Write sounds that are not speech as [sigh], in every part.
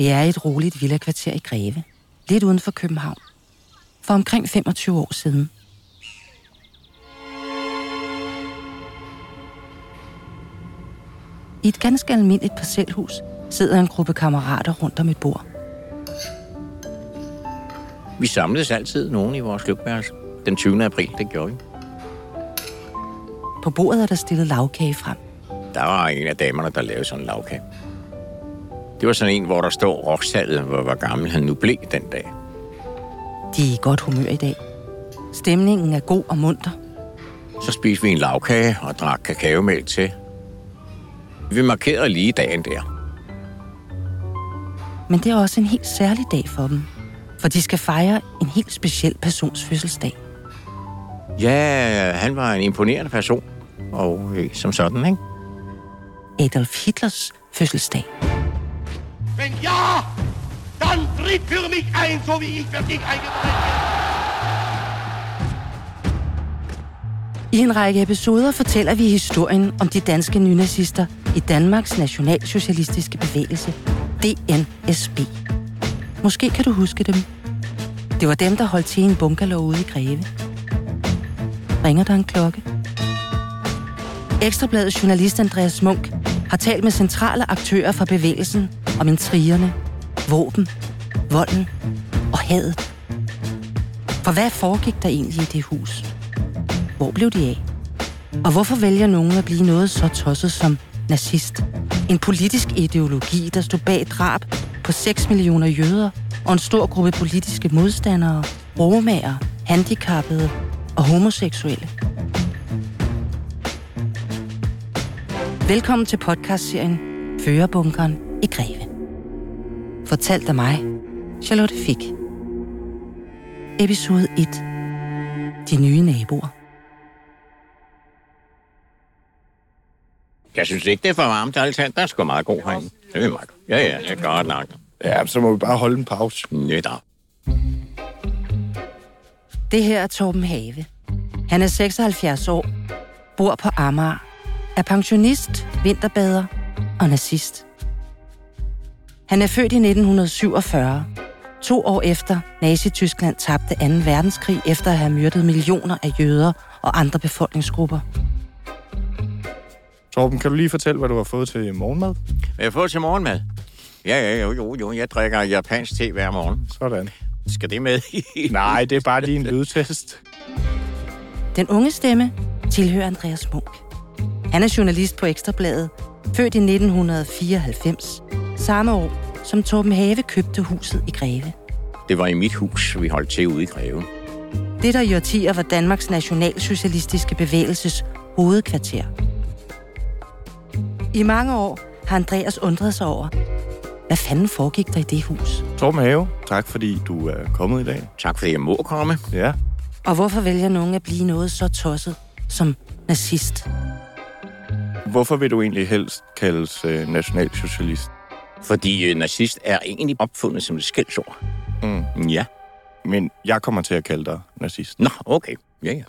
Vi er i et roligt villakvarter i Greve, lidt uden for København. For omkring 25 år siden. I et ganske almindeligt parcelhus sidder en gruppe kammerater rundt om et bord. Vi samledes altid nogen i vores klubværelse. Den 20. april, det gjorde vi. På bordet er der stillet lavkage frem. Der var en af damerne, der lavede sådan en lavkage. Det var sådan en, hvor der står rocksalget, hvor hvor gammel han nu blev den dag. De er i godt humør i dag. Stemningen er god og munter. Så spiste vi en lavkage og drak kakaomælk til. Vi markerede lige dagen der. Men det er også en helt særlig dag for dem. For de skal fejre en helt speciel persons fødselsdag. Ja, han var en imponerende person. Og øh, som sådan, ikke? Adolf Hitlers fødselsdag. Ja, dann tritt für mich ein, so wie ich für dich eingetreten bin. I en række episoder fortæller vi historien om de danske nynazister i Danmarks nationalsocialistiske bevægelse, DNSB. Måske kan du huske dem. Det var dem, der holdt til i en bunkerlov ude i Greve. Ringer der en klokke? Ekstrabladets journalist Andreas Munk har talt med centrale aktører fra bevægelsen om intrigerne, våben, volden og hadet. For hvad foregik der egentlig i det hus? Hvor blev de af? Og hvorfor vælger nogen at blive noget så tosset som nazist? En politisk ideologi, der stod bag drab på 6 millioner jøder og en stor gruppe politiske modstandere, romager, handicappede og homoseksuelle. Velkommen til podcastserien Førebunkeren i Greve. Fortalt af mig, Charlotte Fick. Episode 1. De nye naboer. Jeg synes ikke, det er for varmt, altid. Der er sgu meget god herinde. Det er meget godt. Ja, ja, det er godt nok. Ja, så må vi bare holde en pause. Netop. Det her er Torben Have. Han er 76 år, bor på Amager, er pensionist, vinterbader og nazist. Han er født i 1947, to år efter Nazi-Tyskland tabte 2. verdenskrig efter at have myrdet millioner af jøder og andre befolkningsgrupper. Torben, kan du lige fortælle, hvad du har fået til morgenmad? Vil jeg få til morgenmad? Ja, ja, jo, jo, jo. Jeg drikker japansk te hver morgen. Sådan. Skal det med? [laughs] Nej, det er bare lige en lydtest. Den unge stemme tilhører Andreas Munk. Han er journalist på Ekstrabladet, født i 1994, samme år som Torben Have købte huset i Greve. Det var i mit hus, vi holdt til ude i Greve. Det, der i årtier var Danmarks nationalsocialistiske bevægelses hovedkvarter. I mange år har Andreas undret sig over, hvad fanden foregik der i det hus? Torben Have, tak fordi du er kommet i dag. Tak fordi jeg må komme. Ja. Og hvorfor vælger nogen at blive noget så tosset som nazist? Hvorfor vil du egentlig helst kaldes øh, nationalsocialist? Fordi øh, nazist er egentlig opfundet som et skældsord. Mm. Ja. Men jeg kommer til at kalde dig nazist. Nå, okay. Ja, ja.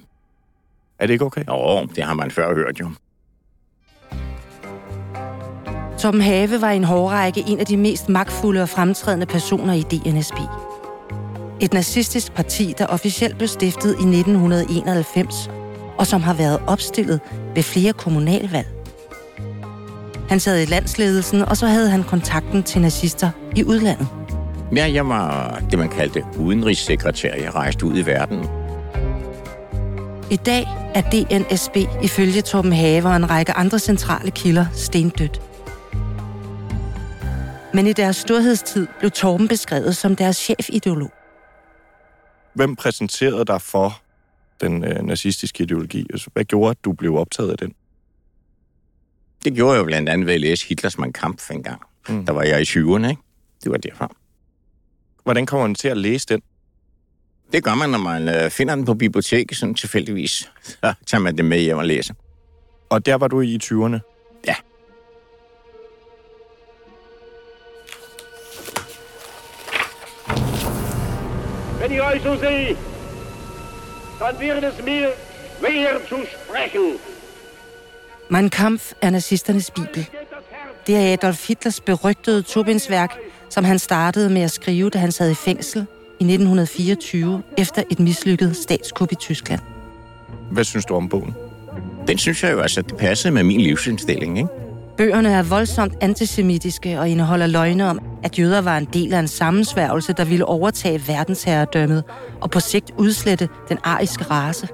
Er det ikke okay? Jo, det har man før hørt jo. Torben Have var i en hårrække en af de mest magtfulde og fremtrædende personer i DNSB. Et nazistisk parti, der officielt blev stiftet i 1991, og som har været opstillet ved flere kommunalvalg. Han sad i landsledelsen, og så havde han kontakten til nazister i udlandet. Ja, jeg var det, man kaldte udenrigssekretær. Jeg rejste ud i verden. I dag er DNSB ifølge Torben Have og en række andre centrale kilder stendødt. Men i deres storhedstid blev Torben beskrevet som deres chefideolog. Hvem præsenterede dig for den øh, nazistiske ideologi? Altså, Hvad gjorde, at du blev optaget af den? Det gjorde jeg jo blandt andet ved at læse Hitlers Mein Kampf en gang. Mm. Der var jeg i 20'erne, ikke? Det var derfra. Hvordan kommer man til at læse den? Det gør man, når man øh, finder den på biblioteket, sådan tilfældigvis. Så tager man det med hjem og læser. Og der var du i 20'erne. Ja. Wenn ich euch so sehe, dann wird es mir schwer zu sprechen. Mein Kampf er nazisternes bibel. Det er Adolf Hitlers berygtede tobindsværk, som han startede med at skrive, da han sad i fængsel i 1924 efter et mislykket statskup i Tyskland. Hvad synes du om bogen? Den synes jeg jo altså, det passede med min livsindstilling, ikke? Bøgerne er voldsomt antisemitiske og indeholder løgne om, at jøder var en del af en sammensværgelse, der ville overtage verdensherredømmet og på sigt udslette den ariske race.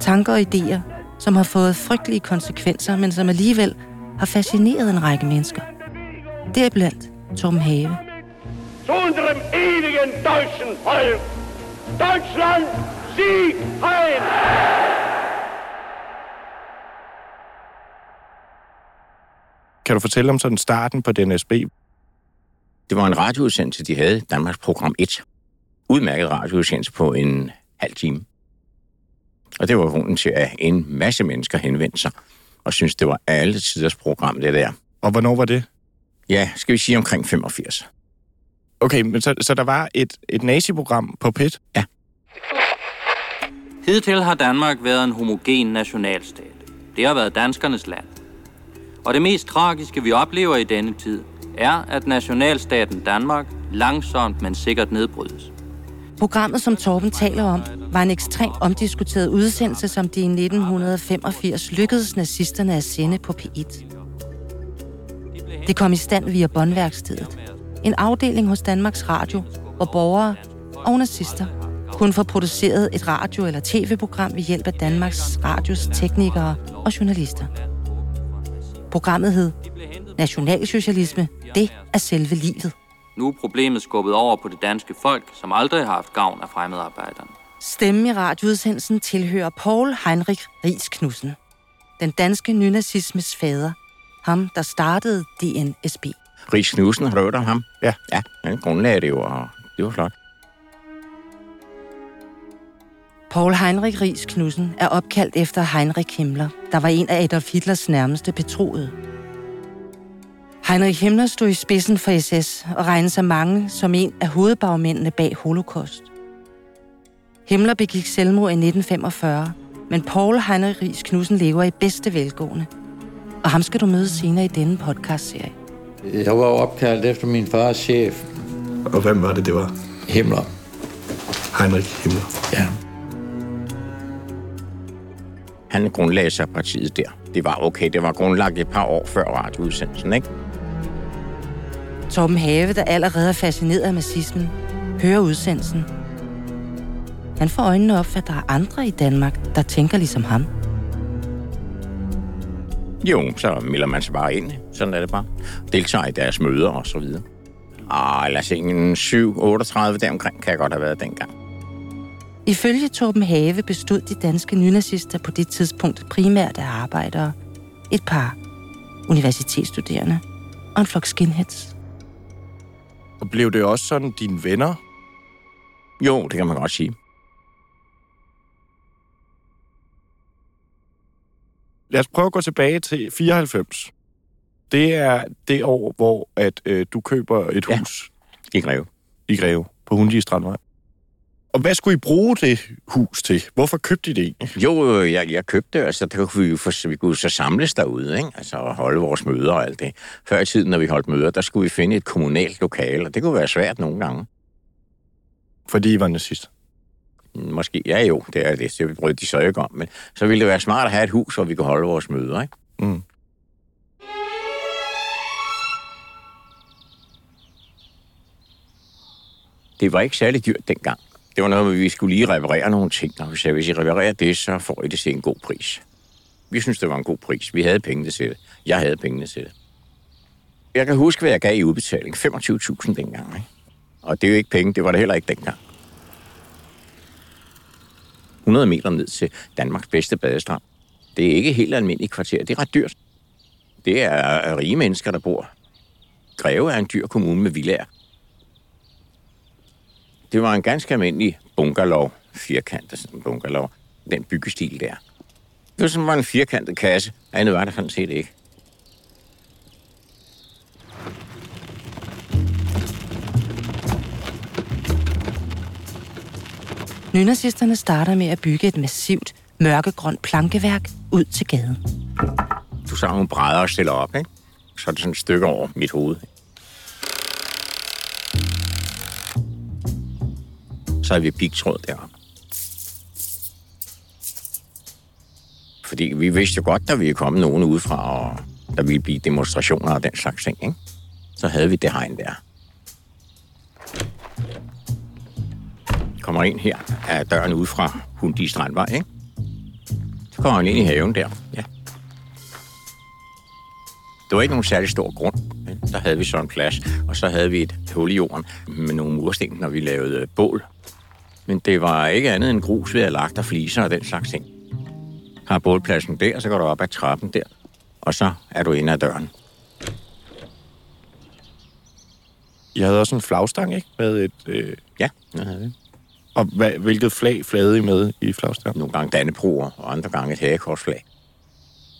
Tanker og idéer, som har fået frygtelige konsekvenser, men som alligevel har fascineret en række mennesker. Deriblandt Tom Have. Zu unserem ewigen deutschen Volk. Deutschland, Sieg heil! Kan du fortælle om sådan starten på DNSB? Det var en radioudsendelse, de havde, Danmarks Program 1. Udmærket radioudsendelse på en halv time. Og det var grunden til, at en masse mennesker henvendte sig og synes det var alle tiders program, det der. Og hvornår var det? Ja, skal vi sige omkring 85. Okay, men så, så der var et, et nazi-program på PET? Ja. Hidtil har Danmark været en homogen nationalstat. Det har været danskernes land. Og det mest tragiske, vi oplever i denne tid, er, at nationalstaten Danmark langsomt, men sikkert nedbrydes. Programmet, som Torben taler om, var en ekstremt omdiskuteret udsendelse, som de i 1985 lykkedes nazisterne at sende på P1. Det kom i stand via båndværkstedet. En afdeling hos Danmarks Radio, hvor borgere og nazister kunne få produceret et radio- eller tv-program ved hjælp af Danmarks Radios teknikere og journalister. Programmet hed Nationalsocialisme, det er selve livet. Nu er problemet skubbet over på det danske folk, som aldrig har haft gavn af fremmedarbejderne. Stemmen i radioudsendelsen tilhører Paul Heinrich Ries Knudsen. Den danske nynazismes fader. Ham, der startede DNSB. Ries Knudsen, har du hørt om ham? Ja. Ja, han grundlagde det jo, og det var flot. Paul Heinrich Ries Knudsen er opkaldt efter Heinrich Himmler, der var en af Adolf Hitlers nærmeste betroede. Heinrich Himmler stod i spidsen for SS og regnes af mange som en af hovedbagmændene bag Holocaust. Himmler begik selvmord i 1945, men Paul Heinrich Ries Knudsen lever i bedste velgående. Og ham skal du møde senere i denne podcast-serie. Jeg var opkaldt efter min fars chef, Og hvem var det, det var? Himmler. Heinrich Himmler. Ja. Han grundlagde sig partiet der. Det var okay, det var grundlagt et par år før radioudsendelsen, ikke? Torben Have, der allerede er fascineret af nazismen, hører udsendelsen. Han får øjnene op at der er andre i Danmark, der tænker ligesom ham. Jo, så melder man sig bare ind. Sådan er det bare. Deltager i deres møder og så videre. Ah, lad os se, en 7-38 deromkring kan jeg godt have været dengang. Ifølge Torben Have bestod de danske nynazister på det tidspunkt primært af arbejdere, et par universitetsstuderende og en flok skinheads. Og blev det også sådan dine venner? Jo, det kan man godt sige. Lad os prøve at gå tilbage til 94. Det er det år, hvor at, øh, du køber et Ja. hus I Greve. i Greve på Hundlige Strandvej. Og hvad skulle I bruge det hus til? Hvorfor købte I det egentlig? Jo, øh, jeg, jeg købte det, altså der kunne vi for, vi kunne så samles derude, ikke? Altså og holde vores møder og alt det. Før i tiden, når vi holdt møder, der skulle vi finde et kommunalt lokale, og det kunne være svært nogle gange. Fordi I var nazist. Måske, ja jo, det er det, det brød de så ikke om, men så ville det være smart at have et hus, hvor vi kunne holde vores møder, ikke? Mm. Det var ikke særlig dyrt dengang. Det var noget, hvor vi skulle lige reparere nogle ting, og vi sagde, hvis I reparerer det, så får I det til en god pris. Vi synes, det var en god pris. Vi havde pengene til det. Jeg havde pengene til det. Jeg kan huske, hvad jeg gav i udbetaling. 25.000 dengang, ikke? Og det er jo ikke penge, det var det heller ikke dengang. 100 meter ned til Danmarks bedste badestrand. Det er ikke helt almindeligt kvarter. Det er ret dyrt. Det er rige mennesker, der bor. Greve er en dyr kommune med villager. Det var en ganske almindelig bungalow, firkantet sådan en bungalow, den byggestil der. Det var sådan var en firkantet kasse, andet var der sådan set ikke. Nynazisterne starter med at bygge et massivt, mørkegrønt plankeværk ud til gaden. Du så nogle brædder og stiller op, ikke? Så er det sådan et stykke over mit hoved. Så havde vi pigtråd deroppe. Fordi vi vidste jo godt, der ville komme nogen udefra, og der ville blive demonstrationer og den slags ting, ikke? Så havde vi det hegn der. Kommer ind her af døren ud fra Hundi Strandvej, ikke? Så kommer han ind i haven der, ja. Det var ikke nogen særlig stor grund. Men der havde vi så en plads, og så havde vi et hul i jorden med nogle mursten, når vi lavede bål. Men det var ikke andet end grus, vi havde lagt og fliser og den slags ting. Har bålpladsen der, så går du op ad trappen der, og så er du inde ad døren. Jeg havde også en flagstang, ikke? Med et, øh, Ja, det havde vi. og hvad, hvilket flag flagede I med i flagstangen? Nogle gange dannebroer, og andre gange et hagekorsflag.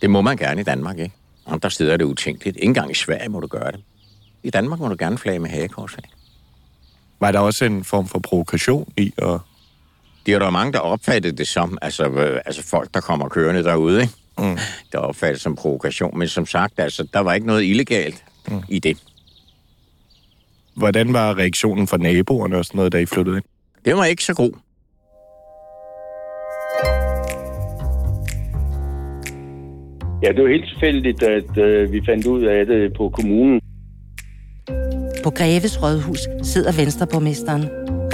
Det må man gerne i Danmark, ikke? Andre steder er det utænkeligt. Ikke engang i Sverige må du gøre det. I Danmark må du gerne flage med hagekorsflag. Var der også en form for provokation i at... Det er der mange, der opfattede det som, altså, øh, altså folk, der kommer kørende derude, ikke? Mm. Der opfattede det som provokation. Men som sagt, altså, der var ikke noget illegalt mm. i det. Hvordan var reaktionen fra naboerne og sådan noget, da I flyttede ind? Det var ikke så god. Ja, det var helt tilfældigt, at øh, vi fandt ud af det på kommunen. På Greves Rådhus sidder venstreborgmesteren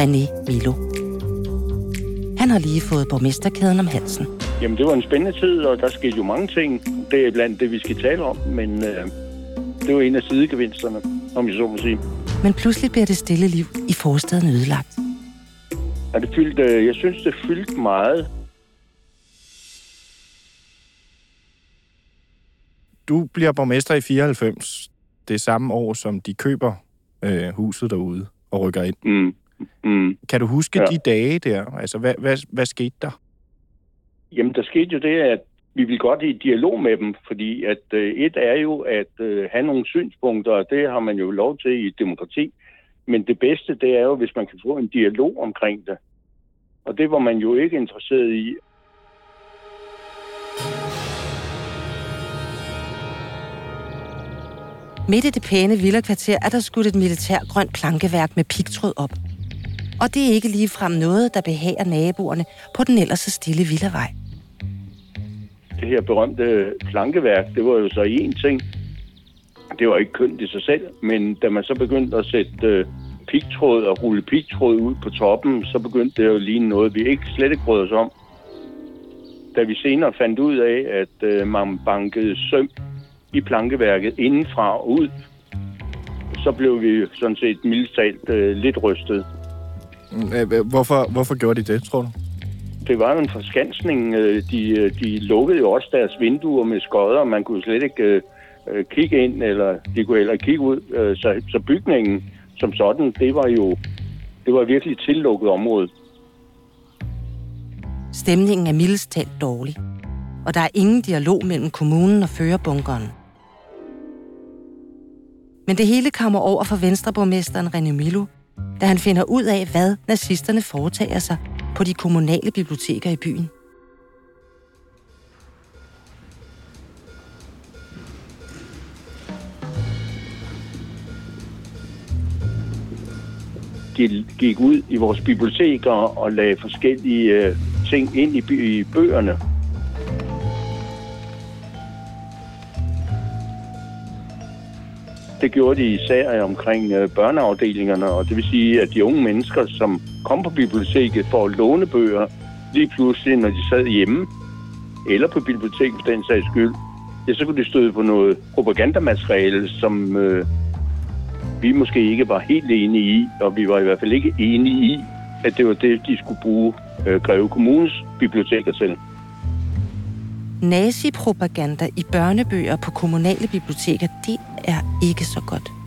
René Milo. Han har lige fået borgmesterkæden om halsen. Jamen, det var en spændende tid, og der skete jo mange ting. Det er blandt det, vi skal tale om, men øh, det var en af sidegevinsterne, om jeg så må sige. Men pludselig bliver det stille liv i forstaden ødelagt. Er det fyldt, øh, jeg synes, det fyldte meget. Du bliver borgmester i 94. Det samme år, som de køber øh, huset derude og rykker ind. Mm. Mm. Kan du huske ja. De dage der? Altså, hvad, hvad, hvad skete der? Jamen, der skete jo det, at vi vil godt i dialog med dem, fordi at øh, et er jo at øh, have nogle synspunkter, og det har man jo lov til i et demokrati. Men det bedste, det er jo, hvis man kan få en dialog omkring det. Og det var man jo ikke interesseret i. Midt i det pæne villakvarter er der skudt et militær grønt plankeværk med pigtråd op. Og det er ikke ligefrem noget, der behager naboerne på den ellers så stille villavej. Det her berømte plankeværk, det var jo så én ting. Det var ikke kønt i sig selv, men da man så begyndte at sætte øh, pigtråd og rulle pigtråd ud på toppen, så begyndte det jo lige noget, vi ikke slet ikke brød os om. Da vi senere fandt ud af, at øh, man bankede søm i plankeværket indenfra og ud, så blev vi sådan set mildt talt øh, lidt rystet. Øh, øh, Hvorfor, hvorfor gjorde de det, tror du? Det var jo en forskansning. øh, De, de lukkede jo også deres vinduer med skodder, og man kunne slet ikke øh, kigge ind, eller de kunne heller ikke kigge ud. Så, så bygningen som sådan, det var jo det var virkelig et tillukket område. Stemningen er mildest talt dårlig. Og der er ingen dialog mellem kommunen og førerbunkeren. Men det hele kommer over for venstreborgmesteren René Milo, da han finder ud af, hvad nazisterne foretager sig på de kommunale biblioteker i byen. De gik ud i vores biblioteker og lagde forskellige øh, ting ind i bøgerne. Det gjorde de især øh, omkring øh, børneafdelingerne, og det vil sige, at de unge mennesker, som kom på biblioteket for at låne bøger, lige pludselig, når de sad hjemme, eller på biblioteket for den sags skyld, ja, så kunne de støde på noget propagandamateriale, som øh, vi måske ikke var helt enige i, og vi var i hvert fald ikke enige i, at det var det, de skulle bruge øh, Greve Kommunes biblioteker til. Nazi-propaganda i børnebøger på kommunale biblioteker, det er ikke så godt.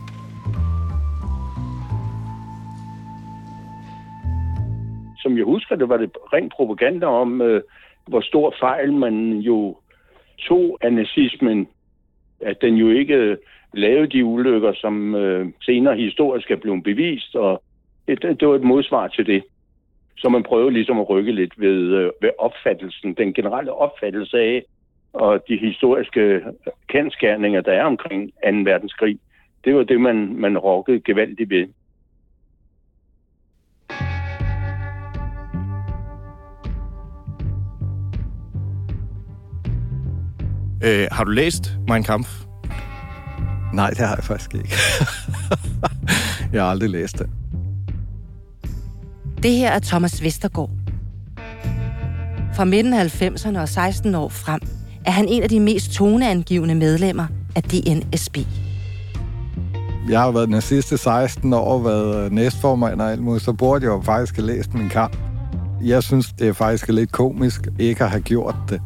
som jeg husker det, var det ren propaganda om, øh, hvor stor fejl man jo tog af nazismen. At den jo ikke øh, lavede de ulykker, som øh, senere historisk er blevet bevist, og det, øh, det var et modsvar til det. Så man prøvede ligesom at rykke lidt ved, øh, ved opfattelsen, den generelle opfattelse af, og de historiske kendskærninger, der er omkring 2. verdenskrig, det var det, man, man rokkede gevaldigt ved. Øh, har du læst Mein Kampf? Nej, det har jeg faktisk ikke. [laughs] jeg har aldrig læst det. Det her er Thomas Vestergaard. Fra midten af 90'erne og 16 år frem – er han en af de mest toneangivende medlemmer af DNSB. Jeg har været den sidste 16 år været næstformand og alt muligt, så burde jeg jo faktisk have læst min kamp. Jeg synes, det er faktisk lidt komisk ikke at have gjort det.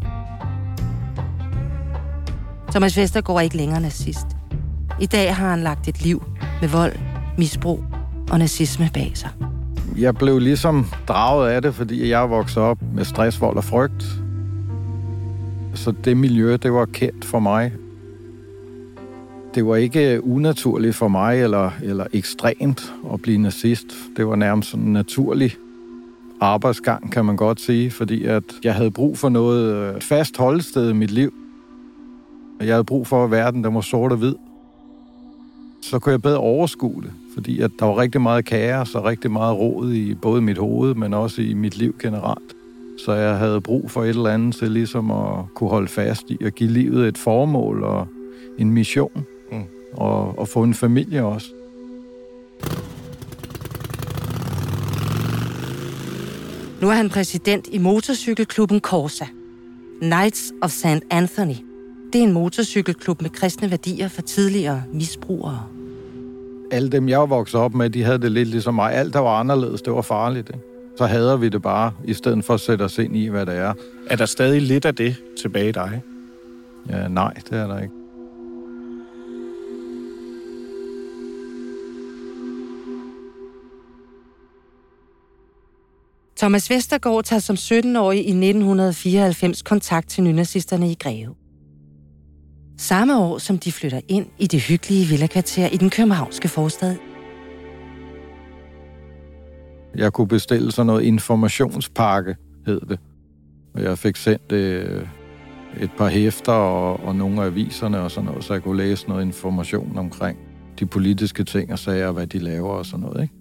Thomas Vestergaard er ikke længere nazist. I dag har han lagt et liv med vold, misbrug og nazisme bag sig. Jeg blev ligesom draget af det, fordi jeg vokset op med stress, vold og frygt. Så det miljø, det var kendt for mig. Det var ikke øh, unaturligt for mig, eller, eller ekstremt at blive nazist. Det var nærmest sådan en naturlig arbejdsgang, kan man godt sige, fordi at jeg havde brug for noget øh, fast holdsted i mit liv. Jeg havde brug for, at verden der var sort og hvid. Så kunne jeg bedre overskue det, fordi at der var rigtig meget kaos og rigtig meget råd i både mit hoved, men også i mit liv generelt. Så jeg havde brug for et eller andet til ligesom at kunne holde fast i og give livet et formål og en mission. Mm. Og, og få en familie også. Nu er han præsident i motorcykelklubben Corsa. Knights of St. Anthony. Det er en motorcykelklub med kristne værdier for tidligere misbrugere. Alle dem, jeg var vokset op med, de havde det lidt ligesom mig. Alt, der var anderledes, det var farligt. Ikke? Så hader vi det bare, i stedet for at sætte os ind i, hvad det er. Er der stadig lidt af det tilbage i dig? Ja, nej, det er der ikke. Thomas Vestergaard tager som 17-årig i 1994 kontakt til nynazisterne i Greve. Samme år, som de flytter ind i det hyggelige villakvarter i den københavnske forstad. Jeg kunne bestille sådan noget informationspakke, hed det. Og jeg fik sendt øh, et par hæfter og, og nogle af aviserne og sådan noget, så jeg kunne læse noget information omkring de politiske ting og sager, hvad de laver og sådan noget, ikke?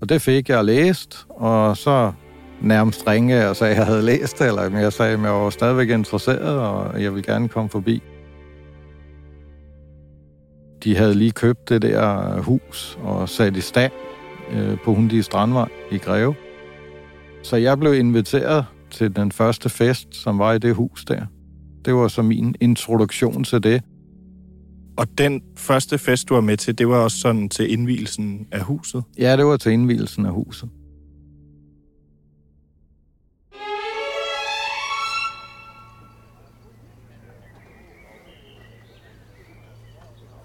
Og det fik jeg læst, og så nærmest ringe og sagde, at jeg havde læst det, eller jeg sagde, at jeg var stadigvæk interesseret, og jeg vil gerne komme forbi. De havde lige købt det der hus og sat i stand øh, på Hundige Strandvej i Greve. Så jeg blev inviteret til den første fest, som var i det hus der. Det var så min introduktion til det. Og den første fest, du var med til, det var også sådan til indvielsen af huset? Ja, det var til indvielsen af huset.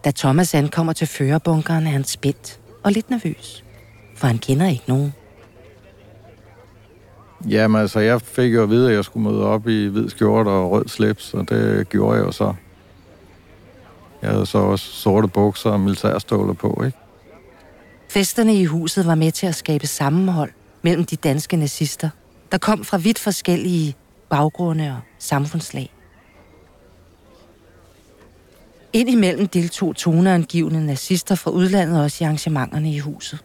Da Thomas ankommer til førerbunkeren, er han spændt og lidt nervøs, for han kender ikke nogen. Jamen altså, jeg fik jo at vide, at jeg skulle møde op i hvid skjort og rød slips, og det gjorde jeg jo så. Jeg havde så også sorte bukser og militærståler på, ikke? Festerne i huset var med til at skabe sammenhold mellem de danske nazister, der kom fra vidt forskellige baggrunde og samfundslag. Indimellem deltog toneangivende nazister fra udlandet også i arrangementerne i huset.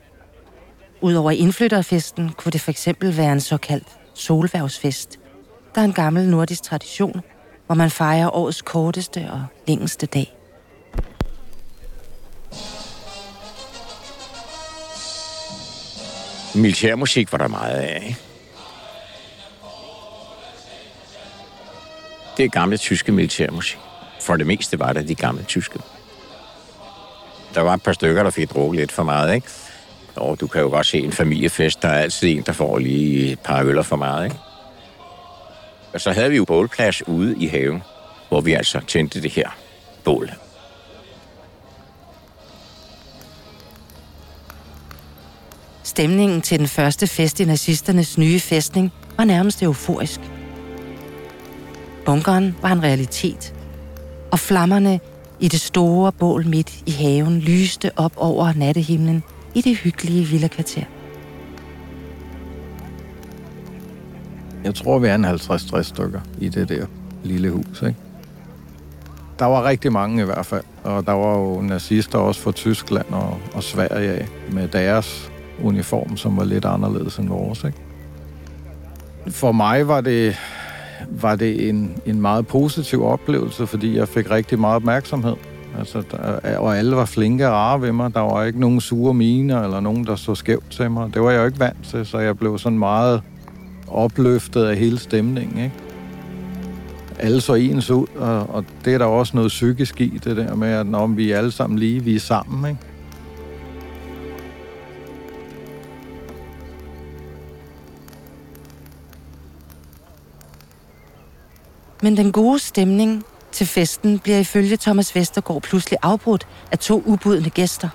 Udover indflytterfesten kunne det for eksempel være en såkaldt solværvsfest, der er en gammel nordisk tradition, hvor man fejrer årets korteste og længste dag. Militærmusik var der meget af, ikke? Det er gamle tyske militærmusik. For det meste var det de gamle tyske. Der var et par stykker, der fik drukket lidt for meget, ikke? Og du kan jo godt se en familiefest, der er altid en, der får lige et par øller for meget, ikke? Og så havde vi jo bålplads ude i haven, hvor vi altså tændte det her bål. Stemningen til den første fest i nazisternes nye fæstning var nærmest euforisk. Bunkeren var en realitet, og flammerne i det store bål midt i haven lyste op over nattehimlen i det hyggelige villakvarter. Jeg tror, vi er en 50-60 stykker i det der lille hus, ikke? Der var rigtig mange i hvert fald, og der var jo nazister også fra Tyskland og, og Sverige med deres uniform, som var lidt anderledes end vores, ikke? For mig var det var det en, en meget positiv oplevelse, fordi jeg fik rigtig meget opmærksomhed. Altså, der, øh, og alle var flinke og rare ved mig. Der var ikke nogen sure miner, eller nogen, der så skævt til mig. Det var jeg jo ikke vant til, så jeg blev sådan meget opløftet af hele stemningen, ikke? Alle så ens ud, og, og det er der også noget psykisk i, det der med, at når vi er alle sammen lige, vi er sammen, ikke? Men den gode stemning til festen bliver ifølge Thomas Vestergaard pludselig afbrudt af to ubudne gæster.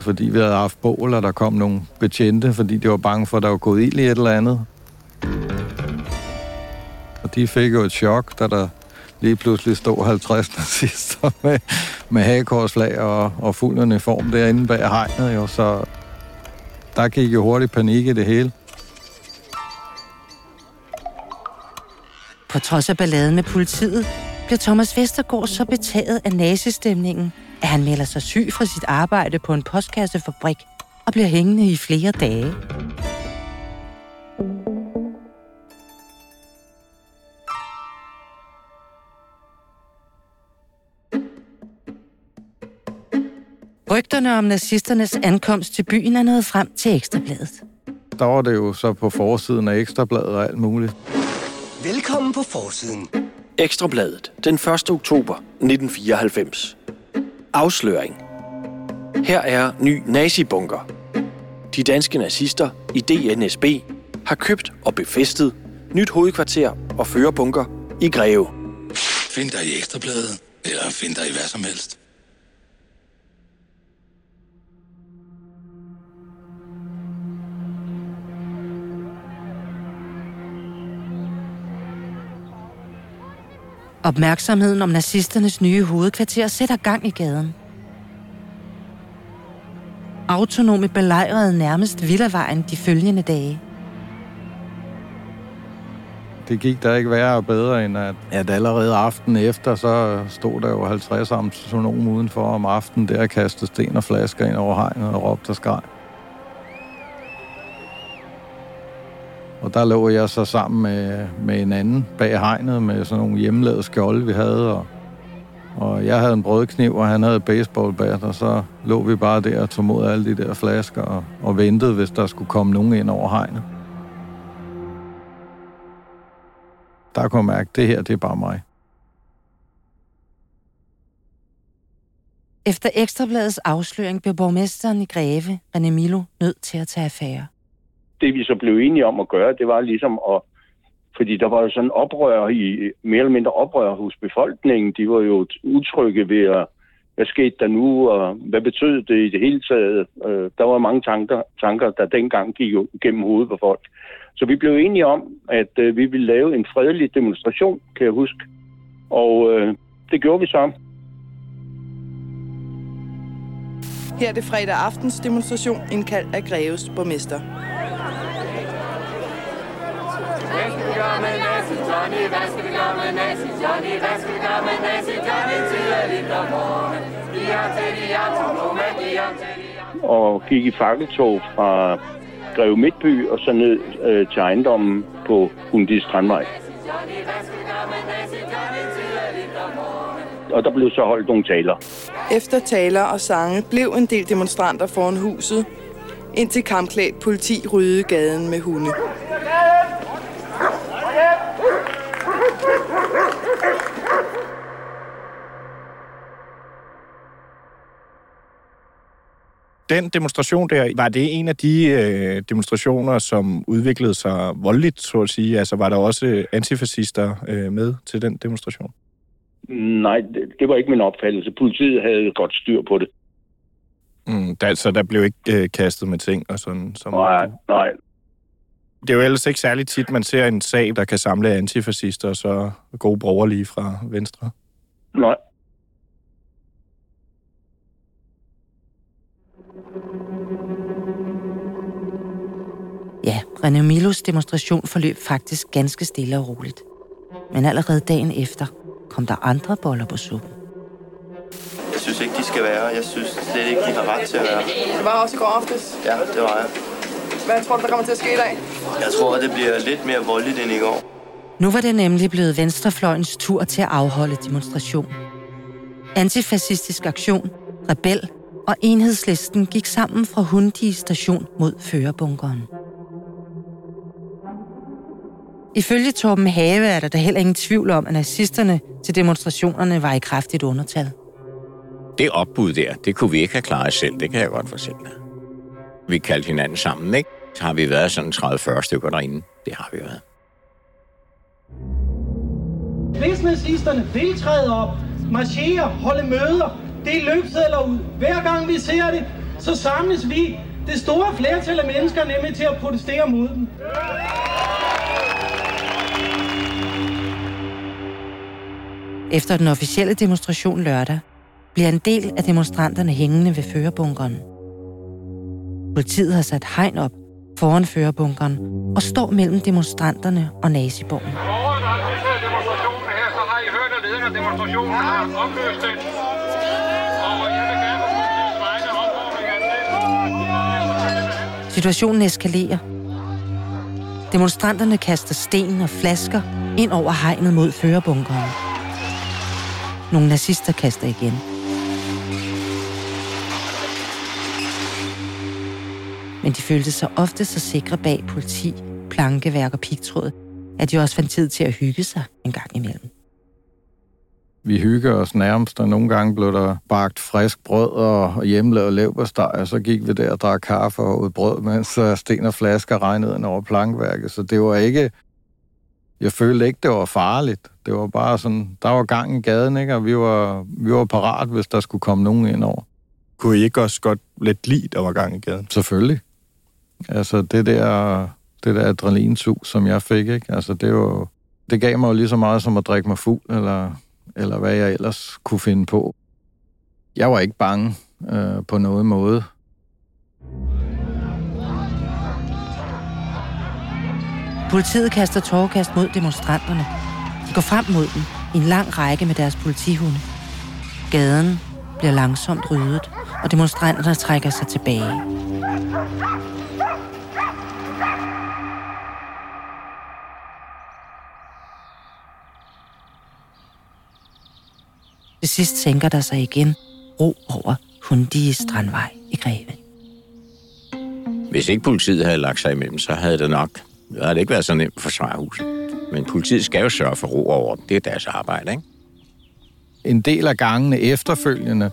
Fordi vi havde haft bål, og der kom nogle betjente, fordi de var bange for, at der var gået ild i et eller andet. Og de fik jo et chok, da der lige pludselig stod 50 nazister med, med hagekorsflag og, og fuld uniform derinde bag hegnet. Jo, så der gik jo hurtigt panik i det hele. På trods af balladen med politiet, bliver Thomas Vestergaard så betaget af nazistemningen, at han melder sig syg fra sit arbejde på en postkassefabrik og bliver hængende i flere dage. Rygterne om nazisternes ankomst til byen er nået frem til Ekstrabladet. Der var det jo så på forsiden af Ekstrabladet og alt muligt. Velkommen på forsiden. Ekstrabladet, den 1. oktober 1994. Afsløring. Her er ny nazibunker. De danske nazister i DNSB har købt og befæstet nyt hovedkvarter og førerbunker i Greve. Find dig i Ekstrabladet, eller find dig i hvad som helst. Opmærksomheden om nazisternes nye hovedkvarter sætter gang i gaden. Autonome belejrede nærmest Villavejen de følgende dage. Det gik der ikke værre og bedre, end at, at allerede aften efter, så stod der jo 50 autonomer udenfor om aftenen der og kastede sten og flasker ind over hegnet og råbte og skreg. Og der lå jeg så sammen med, med en anden bag hegnet med sådan nogle hjemmelavede skjolde, vi havde. Og, og jeg havde en brødkniv, og han havde baseballbat, og så lå vi bare der og tog mod alle de der flasker og, og ventede, hvis der skulle komme nogen ind over hegnet. Der kunne jeg mærke, at det her, det er bare mig. Efter Ekstrabladets afsløring blev borgmesteren i Greve, René Milo, nødt til at tage affære det vi så blev enige om at gøre, det var ligesom at fordi der var jo sådan oprør i, mere eller mindre oprør hos befolkningen. De var jo utrygge ved, at, hvad skete der nu, og hvad betød det i det hele taget. Øh, der var mange tanker, tanker, der dengang gik gennem hovedet på folk. Så vi blev enige om, at øh, vi ville lave en fredelig demonstration, kan jeg huske. Og øh, det gjorde vi så. Her er det fredag aftens demonstration, indkaldt af Greves borgmester gøre med Nazi Johnny? Hvad skal vi gøre med Nazi Johnny? Hvad skal vi gøre med Nazi Johnny? Tidligt om morgenen. De er til de autonome, de er til Og gik i fakkeltog fra Greve Midtby og så ned øh, til ejendommen på Hundi Strandvej. Og der blev så holdt nogle taler. Efter taler og sange blev en del demonstranter foran huset, indtil kampklædt politi ryddede gaden med hunde. Den demonstration der, var det en af de øh, demonstrationer, som udviklede sig voldeligt, så at sige? Altså var der også antifascister øh, med til den demonstration? Nej, det, det var ikke min opfattelse. Politiet havde godt styr på det. Mm, der, så der blev ikke øh, kastet med ting og sådan? Som nej, nej. Det er jo ellers ikke særlig tit, man ser en sag, der kan samle antifascister og så gode borgerlige fra Venstre. Nej. Ja, René Milos demonstration forløb faktisk ganske stille og roligt. Men allerede dagen efter kom der andre boller på suppen. Jeg synes ikke, de skal være. Jeg synes slet ikke, de har ret til at være. Det var også i går aftes. Ja, det var jeg. Hvad tror du, der kommer til at ske i dag? Jeg tror, at det bliver lidt mere voldeligt end i går. Nu var det nemlig blevet venstrefløjens tur til at afholde demonstration. Antifascistisk aktion, rebel og enhedslisten gik sammen fra Hundi station mod førerbunkeren. Ifølge Torben Have er der da heller ingen tvivl om, at nazisterne til demonstrationerne var i kraftigt undertal. Det opbud der, det kunne vi ikke have klaret selv, det kan jeg godt fortælle dig. Vi kaldte hinanden sammen, ikke? Så har vi været sådan 30-40 stykker derinde. Det har vi været. Hvis nazisterne vil træde op, marchere, holde møder, det er løbsedler ud. Hver gang vi ser det, så samles vi, det store flertal af mennesker, nemlig til at protestere mod dem. Efter den officielle demonstration lørdag, bliver en del af demonstranterne hængende ved førerbunkeren. Politiet har sat hegn op foran førerbunkeren og står mellem demonstranterne og naziborgen. Situationen eskalerer. Demonstranterne kaster sten og flasker ind over hegnet mod førerbunkeren. Nogle nazister kaster igen. Men de følte sig ofte så sikre bag politi, plankeværk og pigtråd, at de også fandt tid til at hygge sig en gang imellem. Vi hygger os nærmest, og nogle gange blev der bagt frisk brød og hjemmelavet leverpostej, og så gik vi der og drak kaffe og ud brød, mens øh, sten og flasker regnede ind over plankværket. Så det var ikke... Jeg følte ikke, det var farligt. Det var bare sådan, der var gang i gaden, ikke? og vi var, vi var parat, hvis der skulle komme nogen ind over. Kunne I ikke også godt lidt lide, der var gang i gaden? Selvfølgelig. Altså det der, det der adrenalinsug, som jeg fik, ikke? Altså det var, det gav mig jo lige så meget som at drikke mig fuld, eller, eller hvad jeg ellers kunne finde på. Jeg var ikke bange øh, på noget måde. Politiet kaster tårkast mod demonstranterne. De går frem mod dem i en lang række med deres politihunde. Gaden bliver langsomt ryddet, og demonstranterne trækker sig tilbage. Til sidst sænker der sig igen ro over Hundige Strandvej i Greve. Hvis ikke politiet havde lagt sig imellem, så havde det nok så havde det ikke været så nemt for svarhuset. Men politiet skal jo sørge for ro og orden. Det er deres arbejde, ikke? En del af gangene efterfølgende,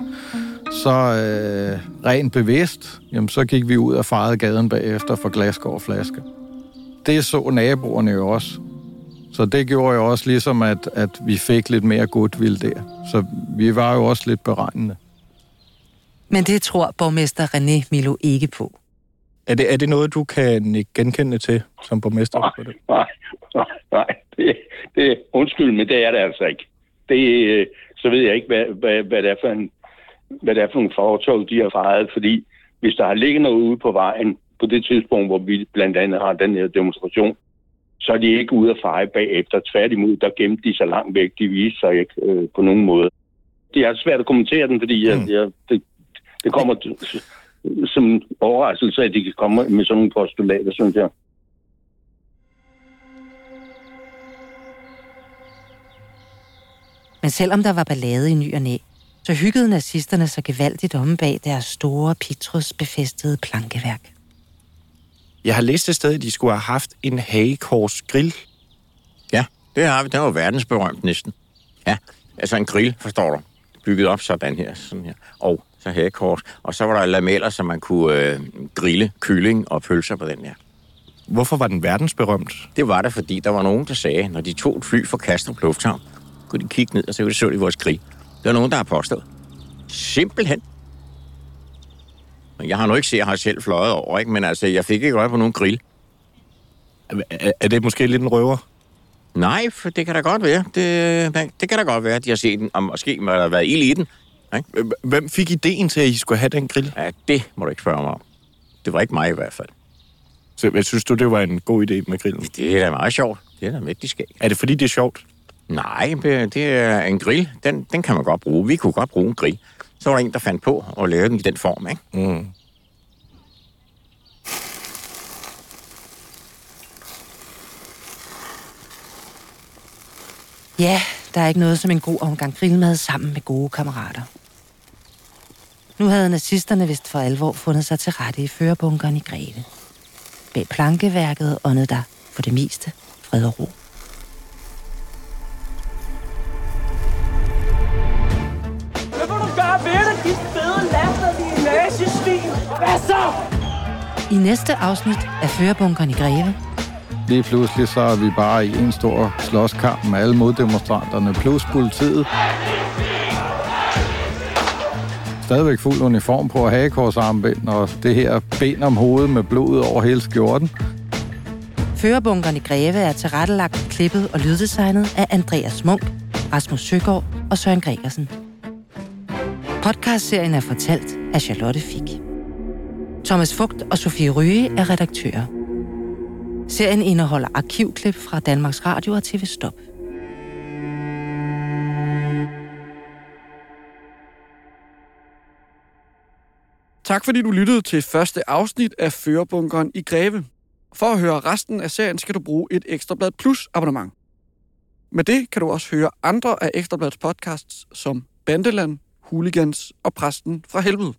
så øh, rent bevidst, jamen, så gik vi ud og farede gaden bagefter for glaskår og flaske. Det så naboerne jo også. Så det gjorde jo også ligesom, at, at vi fik lidt mere goodwill der. Så vi var jo også lidt beregnende. Men det tror borgmester René Milo ikke på. Er det, er det noget, du kan genkende til som borgmester? Nej, nej, nej, nej. Det, det, undskyld, men det er det altså ikke. Det, øh, så ved jeg ikke, hvad, hvad, hvad, det er for en, hvad det er for nogle fortog, de har fejret, fordi hvis der har ligget noget ude på vejen på det tidspunkt, hvor vi blandt andet har den her demonstration, så er de ikke ude at feje bagefter. Tværtimod, der gemte de sig langt væk. De viste sig ikke øh, på nogen måde. Det er svært at kommentere den, fordi jeg, mm. jeg, det, det kommer som overraskelse, at de kan komme med sådan nogle postulater, synes jeg. Men selvom der var ballade i ny og næ, så hyggede nazisterne sig gevaldigt om bag deres store Petrus befæstede plankeværk. Jeg har læst et sted, at de skulle have haft en hagekors grill. Ja, det har vi. Den var verdensberømt næsten. Ja, altså en grill, forstår du. Bygget op sådan her, sådan her. Og så hagekors. Og så var der lameller, så man kunne øh, grille kylling og pølser på den her. Hvorfor var den verdensberømt? Det var det, fordi der var nogen, der sagde, når de tog et fly fra Kastrup Lufthavn, kunne de kigge ned, og så kunne de så de vores grill. Det var nogen, der har påstået. Simpelthen. Jeg har nu ikke set, jeg har selv fløjet over, ikke? men altså, jeg fik ikke øje på nogen grill. Er, er det måske lidt en røver? Nej, for det kan da godt være. Det, det kan da godt være, at de har set den, og måske må der været ild i den. Ikke? Hvem fik ideen til, at I skulle have den grill? Ja, det må du ikke spørge mig om. Det var ikke mig i hvert fald. Så jeg synes du, det var en god idé med grillen? Det er da meget sjovt. Det er da mægtig skæg. Er det fordi, det er sjovt? Nej, det er en grill. Den, den kan man godt bruge. Vi kunne godt bruge en grill. Så var der en, der fandt på at lave den i den form, ikke? Mm. Ja, der er ikke noget som en god omgang grillmad sammen med gode kammerater. Nu havde nazisterne vist for alvor fundet sig til rette i førerbunkeren i Greve. Bag plankeværket åndede der for det meste fred og ro. Hvad vil du gøre ved det, de fede latterlige nazisvin? Hvad så? I næste afsnit af førerbunkeren i Greve Lige pludselig så er vi bare i en stor slåskamp med alle moddemonstranterne plus politiet. Stadigvæk fuld uniform på hagekorsarmbind og det her ben om hovedet med blodet over hele skjorten. Førerbunkeren i Greve er tilrettelagt, klippet og lyddesignet af Andreas Munk, Rasmus Søgaard og Søren Gregersen. Podcastserien er fortalt af Charlotte Fik. Thomas Fugt og Sofie Ryge er redaktører. Serien indeholder arkivklip fra Danmarks Radio og TV Stop. Tak fordi du lyttede til første afsnit af Førebunkeren i Greve. For at høre resten af serien skal du bruge et Ekstrablad Plus abonnement. Med det kan du også høre andre af Ekstrablads podcasts som Bandeland, Hooligans og Præsten fra Helvede.